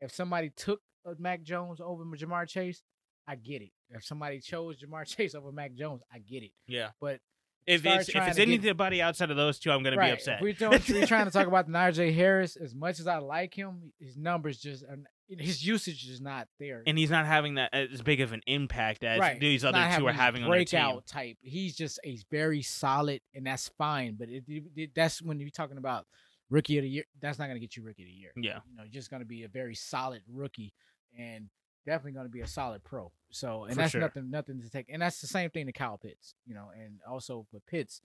if somebody took Mac Jones over Ja'Marr Chase, I get it. If somebody chose Ja'Marr Chase over Mac Jones, I get it. Yeah. But If it's if it's to get- anybody outside of those two, I'm gonna be upset. We're, if we're trying to talk about Najee Harris, as much as I like him, his numbers just his usage is not there. and he's not having that as big of an impact as Right. these other two are having on their breakout team. type. He's just he's very solid, and that's fine. But it, it- it- that's when you're talking about rookie of the year. That's not gonna get you rookie of the year. Yeah. you know, you're just gonna be a very solid rookie, and definitely gonna be a solid pro. So, and For that's sure. nothing nothing to take. And that's the same thing to Kyle Pitts. You know, and also for Pitts,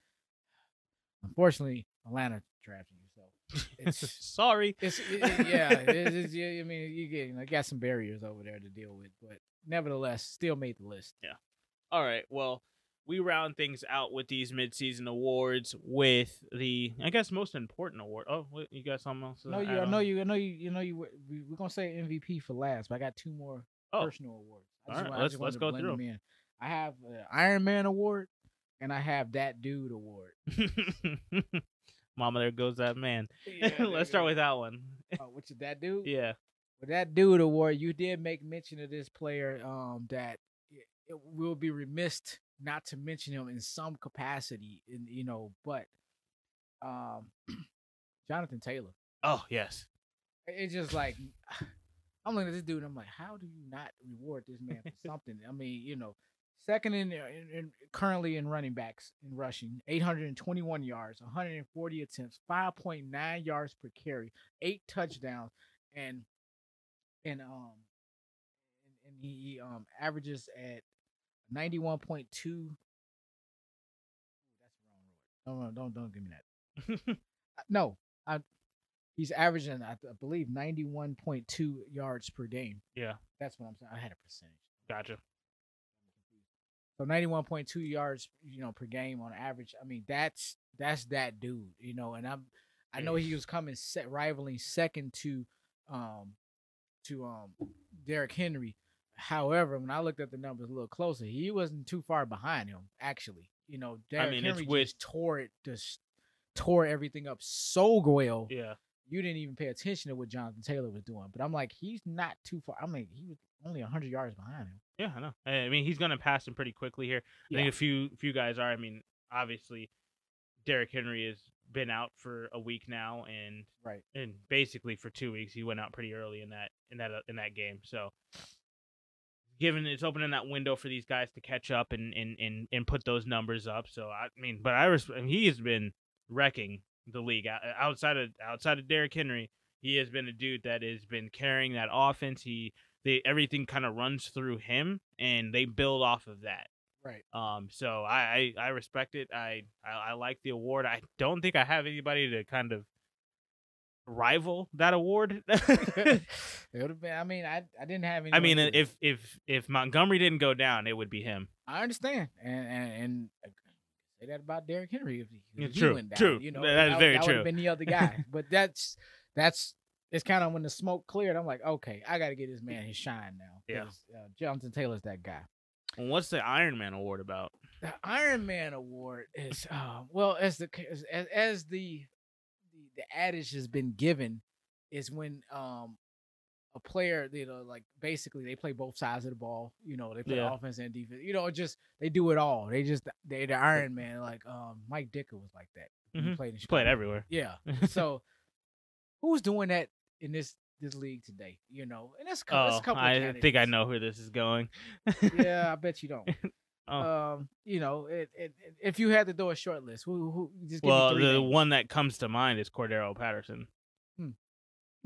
unfortunately, Atlanta drafted you. So it's Sorry. it's it, it- yeah, it, it's, yeah. I mean, you get you know, got some barriers over there to deal with, but nevertheless, still made the list. Yeah. All right. Well, we round things out with these midseason awards with the, I guess, most important award. Oh, wait, you got something else? No, you, add I know you, I know you, you know you. We, we're gonna say MVP for last, but I got two more Oh. personal awards. I All right, wa- let's- let's go through them in. I have an Iron Man award and I have that dude award. Mama, there goes that man. Yeah, Let's start nigga. with that one. uh, which is that dude. Yeah. With that dude award, you did make mention of this player um, that it, it will be remiss not to mention him in some capacity, in you know, but um, Jonathan Taylor. Oh yes. It's just like I'm looking at this dude. and I'm like, how do you not reward this man for something? I mean, you know, second in, in, in currently in running backs in rushing, 821 yards, 140 attempts, 5.9 yards per carry, eight touchdowns, and and um and, and he um averages at 91.2. Ooh, That's wrong. Don't don't don't give me that. Uh, No, I he's averaging I, I believe 91.2 yards per game. yeah. That's what I'm saying. I had a percentage. Gotcha. So 91.2 yards, you know, per game on average. I mean, that's that's that dude, you know, and I'm I know he was coming set rivaling second to um to um Derrick Henry. However, when I looked at the numbers a little closer, he wasn't too far behind him, actually. You know, Derrick mean, it's Henry with- just tore it just tore everything up so well. Yeah. You didn't even pay attention to what Jonathan Taylor was doing. But I'm like, he's not too far. I mean, he was only 100 yards behind him. Yeah, I know. I mean, he's gonna pass him pretty quickly here. I Yeah. think a few few guys are. I mean, obviously, Derrick Henry has been out for a week now, and Right. and basically for two weeks. He went out pretty early in that in that in that game. So, given it's opening that window for these guys to catch up and and and, and put those numbers up. So I mean, but I res- he has been wrecking the league outside of outside of Derrick Henry. He has been a dude that has been carrying that offense. He they everything kind of runs through him, and they build off of that. Right. Um, so I, I I respect it. I, I I like the award. I don't think I have anybody to kind of rival that award. it would have been. I mean, I I didn't have any. I mean, if if if Montgomery didn't go down, it would be him. I understand, and and, and uh, say that about Derrick Henry if he, if he true, went down, true. You know, That is very that true. have been the other guy. but that's that's it's kind of when the smoke cleared. I'm like, okay, I got to get this man his shine now. Yeah. Uh, Jonathan Taylor's that guy. And what's the Iron Man award about? The Iron Man award is uh, well as the as as the, the adage has been given is when um a player you know like basically they play both sides of the ball you know they play Yeah. offense and defense you know just they do it all they just they the Iron Man like um Mike Ditka was like that when he played in played everywhere. yeah so who's doing that in this this league today you know and that's a couple, that's Oh, a couple of I think I know where this is going. yeah I bet you don't Oh. um you know it, it, it- if you had to do a short list who who just well, me the names. one that comes to mind is Cordarrelle Patterson.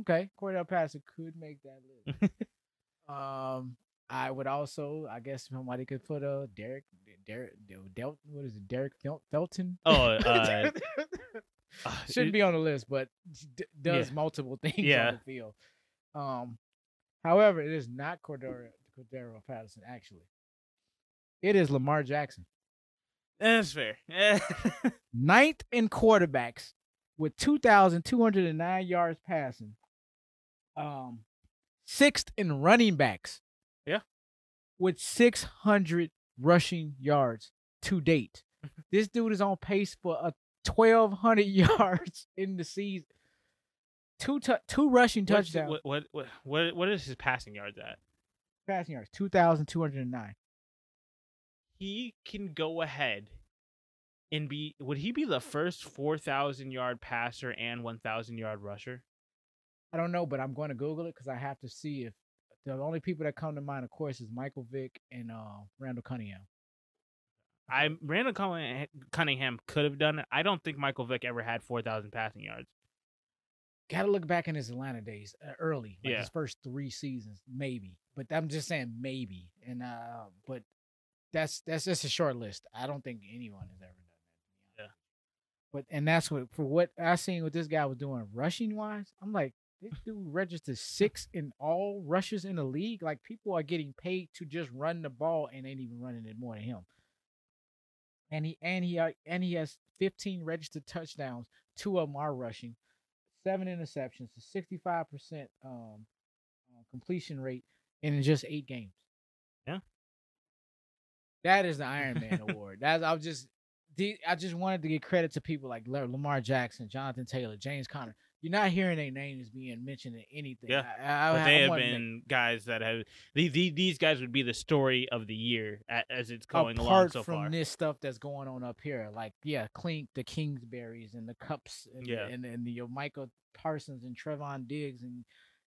Okay, Cordarrelle Patterson could make that list. um, I would also, I guess, somebody could put uh Derek, Derek, Del, what is it, Derek Fel- Felton? Oh, uh, uh, shouldn't be on the list, but d- does Yeah. multiple things Yeah. on the field. Um, however, it is not Cordarrelle Cordarrelle Patterson. Actually, it is Lamar Jackson, That's fair. ninth in quarterbacks with two thousand two hundred and nine yards passing. Um, sixth in running backs. Yeah. with six hundred rushing yards to date. this dude is on pace for a twelve hundred yards in the season. Two tou- two rushing What's- touchdowns, What, what what what what is his passing yards at? passing yards, two thousand two hundred and nine. He can go ahead and be would he be the first 4000 yard passer and 1000 yard rusher I don't know, but I'm going to Google it because I have to see if the only people that come to mind, of course, is Michael Vick and uh, Randall Cunningham. i randall Cunningham- could have done it i don't think michael vick ever had 4000 passing yards Got to look back in his Atlanta days, uh, early, like Yeah. his first three seasons, maybe. But I'm just saying maybe, and uh, but that's that's just a short list. I don't think anyone has ever done that. honest. But and that's what for what I seen what this guy was doing rushing wise. I'm like, this dude registered six in all rushes in the league. Like people are getting paid to just run the ball and ain't even running it more than him. And he and he uh, and he has 15 registered touchdowns. Two of them are rushing. Seven interceptions, a 65 percent um uh, completion rate in just eight games. That is the Iron Man award. That's I'm just I just wanted to give credit to people like Lamar Jackson, Jonathan Taylor, James Conner. You're not hearing their names being mentioned in anything. Yeah, I, I, but I they have wanted to been guys that have the, the, these guys would be the story of the year as it's going along apart so from far. this stuff that's going on up here, like yeah, clink the Kingsburys and the Kupps, and Yeah. the, and and the, your Michael Parsons and Trevon Diggs and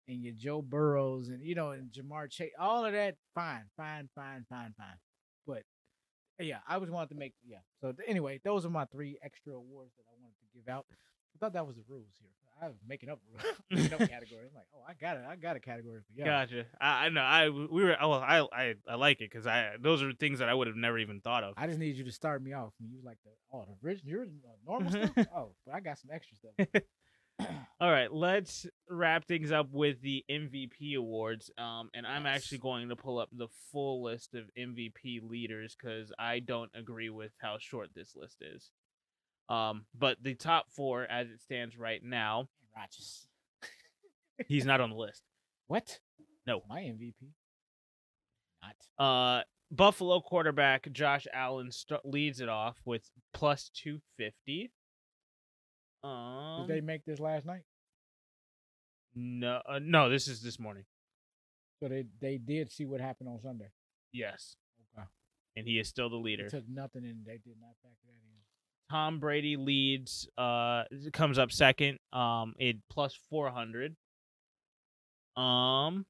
and your Joe Burrows and you know and Ja'Marr Chase, all of that, fine, fine, fine, fine, fine. But yeah, I was wanted to make yeah. So anyway, those are my three extra awards that I wanted to give out. I thought that was the rules here. I was making up rules, making up categories. I'm like, oh, I got it. I got a category for you. Gotcha. I, I know. I we were. Oh, I I I like it because I those are things that I would have never even thought of. I just need you to start me off. And you like the oh the original, your uh, normal stuff. Oh, but I got some extra stuff. All right, let's wrap things up with the MVP awards. Um, and I'm Yes. actually going to pull up the full list of MVP leaders because I don't agree with how short this list is. Um, but the top four, as it stands right now, Rodgers. he's not on the list. What? No. My MVP. Not. Uh, Buffalo quarterback Josh Allen st- leads it off with plus two fifty. Um, Did they make this last night? no, uh, no, this is this morning. So they they did see what happened on Sunday. Yes, Okay. and he is still the leader. took nothing and they did not factor that in. Tom Brady leads, uh, comes up second, um, at plus four hundred. Um,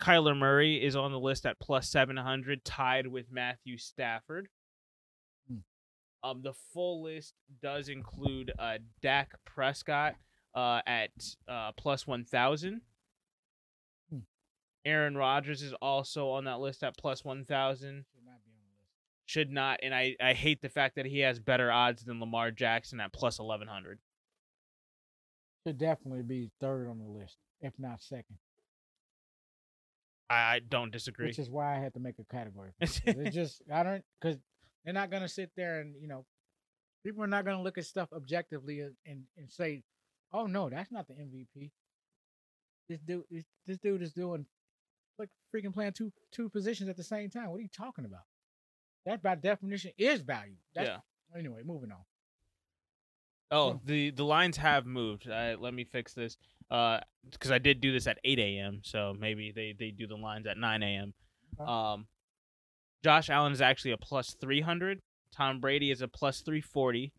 Kyler Murray is on the list at plus seven hundred, tied with Matthew Stafford. Um, the full list does include uh Dak Prescott, uh, at uh plus one thousand. Hmm. Aaron Rodgers is also on that list at plus one thousand Should not be on the list. should not and I, I hate the fact that he has better odds than Lamar Jackson at plus 1100. Should definitely be third on the list, if not second. I, I don't disagree. Which is why I had to make a category. For it. 'Cause It's just I don't because they're not gonna sit there and you know people are not gonna look at stuff objectively and and, and say, oh no, that's not the MVP. This dude, this, this dude is doing like freaking playing two two positions at the same time. What are you talking about? That by definition is value. That's, yeah. Anyway, moving on. Oh, the the lines have moved. Uh, let me fix this. Uh, because I did do this at 8 a.m. So maybe they they do the lines at 9 a.m. Okay. Um, Josh Allen is actually a plus 300. Tom Brady is a plus 340.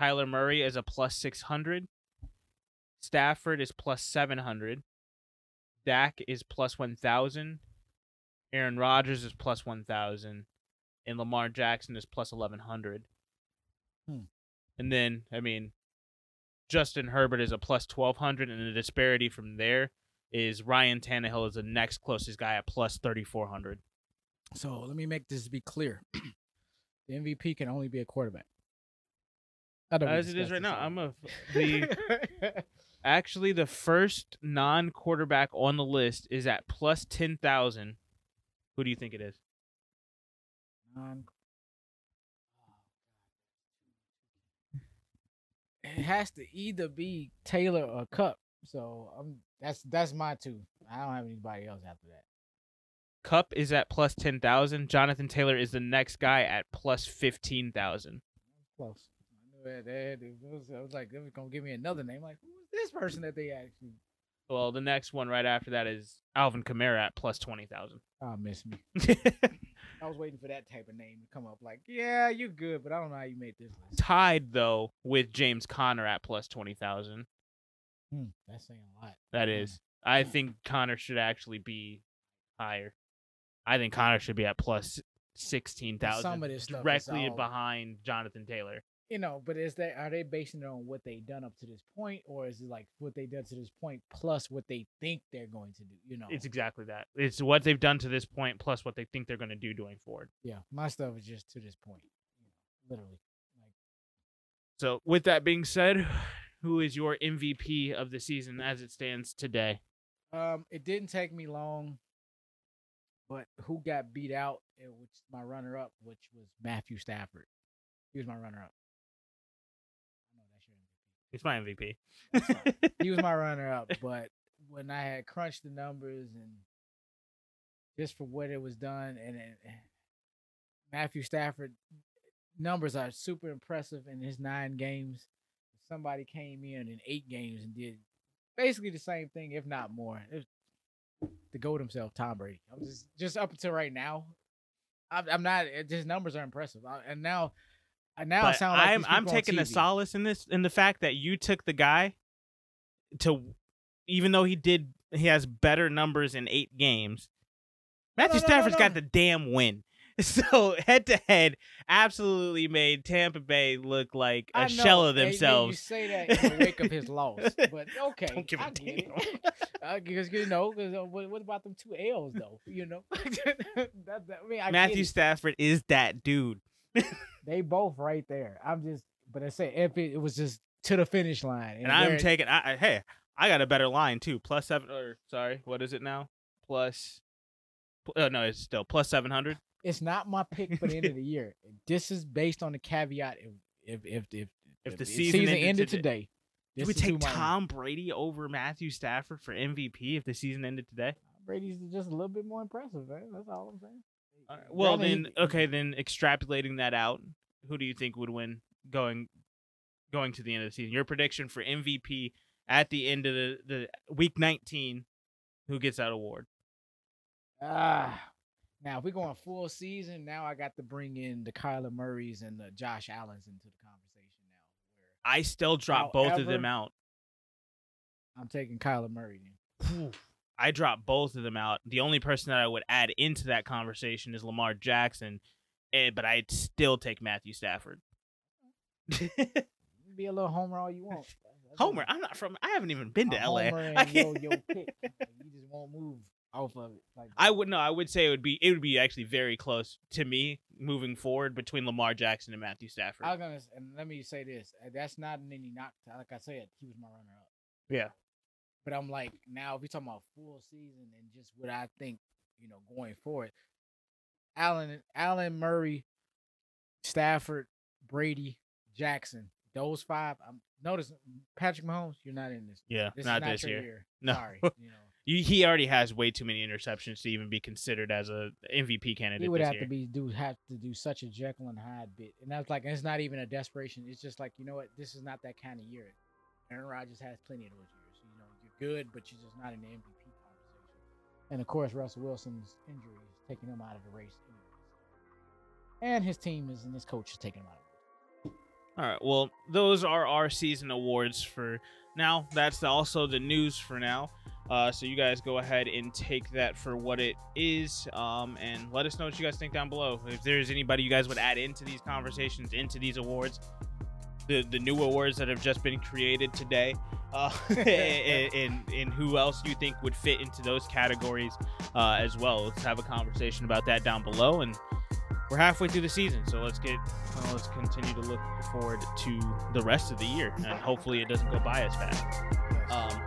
Kyler Murray is a plus 600. Stafford is plus 700. Dak is plus 1,000. Aaron Rodgers is plus 1,000. And Lamar Jackson is plus 1,100. Hmm. And then, I mean, Justin Herbert is a plus 1,200. And the disparity from there is Ryan Tannehill is the next closest guy at plus 3,400. So let me make this be clear. the MVP can only be a quarterback. I know we As it is right now, I'm a the actually the first non-quarterback on the list is at plus ten thousand. Who do you think it is? Non- It has to either be Taylor or Kupp. So um, that's that's my two. I don't have anybody else after that. Kupp is at plus ten thousand. Jonathan Taylor is the next guy at plus fifteen thousand. Close. I knew that. that- it was, I was like, they was gonna give me another name. Like, who is this person that they actually? Well, the next one right after that is Alvin Kamara at plus twenty thousand. Oh, miss me. I was waiting for that type of name to come up. Like, yeah, you're good, but I don't know how you made this list. Tied though with James Conner at plus twenty thousand. Hmm, that's saying a lot. That is. I think Conner should actually be higher. I think Conner should be at plus sixteen thousand. some of this stuff is directly behind Jonathan Taylor. you know, but is that are they basing it on what they've done up to this point, or is it like what they done to this point plus what they think they're going to do? You know, It's exactly that. It's what they've done to this point plus what they think they're going to do going forward. yeah. My stuff is just to this point, literally. Like, So, with that being said, who is your MVP of the season as it stands today? um, it didn't take me long, but who got beat out? Which my runner up, which was Matthew Stafford. He was my runner up. I know that's your MVP. It's my MVP. He was my runner up. But when I had crunched the numbers and just for what it was done, and Matthew Stafford, numbers are super impressive in his nine games. Somebody came in in eight games and did basically the same thing, if not more. It was the goat himself, Tom Brady. I'm just just up until right now. I'm, I'm not. Eh, his numbers are impressive, I- and now, and now it But sounds like I'm I'm taking the solace in this in the fact that you took the guy to even though he did he has better numbers in eight games. Matthew no, no, no, Stafford's got the damn win. So head to head, absolutely made Tampa Bay look like a I know, shell of and- and themselves. You say that in the wake of his loss, but okay, Don't give a I damn. it. Uh, because you know, 'cause, uh, what, what about them two L's though? You know, that, that, I mean, I Matthew. Stafford is that dude. they both right there. I'm just, but I say if it, it was just to the finish line, And I'm taking. I, I, hey, I got a better line too. Plus seven. Or sorry, what is it now? Plus. pl- Uh, no, it's still plus seven hundred. It's not my pick for the end of the year. This is based on the caveat if if if if, If the season ended today. Do this we is who take Tom Brady over Matthew Stafford for MVP if the season ended today? Brady's just a little bit more impressive, man. That's all I'm saying. Right, Well, then, he- okay, then extrapolating that out, who do you think would win going going to the end of the season? Your prediction for MVP at the end of the, the week 19, who gets that award? Ah, now if we're going full season, now I got to bring in the Kyler Murrays and the Josh Allens into the conversation now. I still drop both of them out. I'm taking Kyler Murray. I drop both of them out. The only person that I would add into that conversation is Lamar Jackson, eh, but I'd still take Matthew Stafford. Be a little homer all you want. That's Homer. I'm not from. I haven't even been to A LA. homer I and yo, can't. yo pick. You just won't move off of it. Like I would no. I would say it would be. It would be actually very close to me moving forward between Lamar Jackson and Matthew Stafford. I was gonna, and let me say this: uh, that's not in any knock. Like I said, he was my runner up. yeah. But I'm like, now if we talking about full season and just what I think, you know, going forward, Allen, Allen Murray, Stafford, Brady, Jackson, those five. I'm notice Patrick Mahomes, you're not in this. Yeah. This not not this year. year. No. Sorry, you know. You, he already has way too many interceptions to even be considered as a MVP candidate He would this have year. to be do have to do such a Jekyll and Hyde bit, and that's like it's not even a desperation. It's just like you know what, this is not that kind of year. Aaron Rodgers has plenty of those years. You know, you're good, but you're just not in the MVP conversation. And of course, Russell Wilson's injury is taking him out of the race, anyway. and his team is and his coach is taking him out. of All right. Well, those are our season awards for now. That's also the news for now. Uh, so you guys go ahead and take that for what it is, um, and let us know what you guys think down below. If there's anybody you guys would add into these conversations, into these awards, the the new awards that have just been created today, uh, and, and and who else you think would fit into those categories uh, as well. Let's have a conversation about that down below, and we're halfway through the season, so let's get uh, let's continue to look forward to the rest of the year, and hopefully it doesn't go by as fast. Um,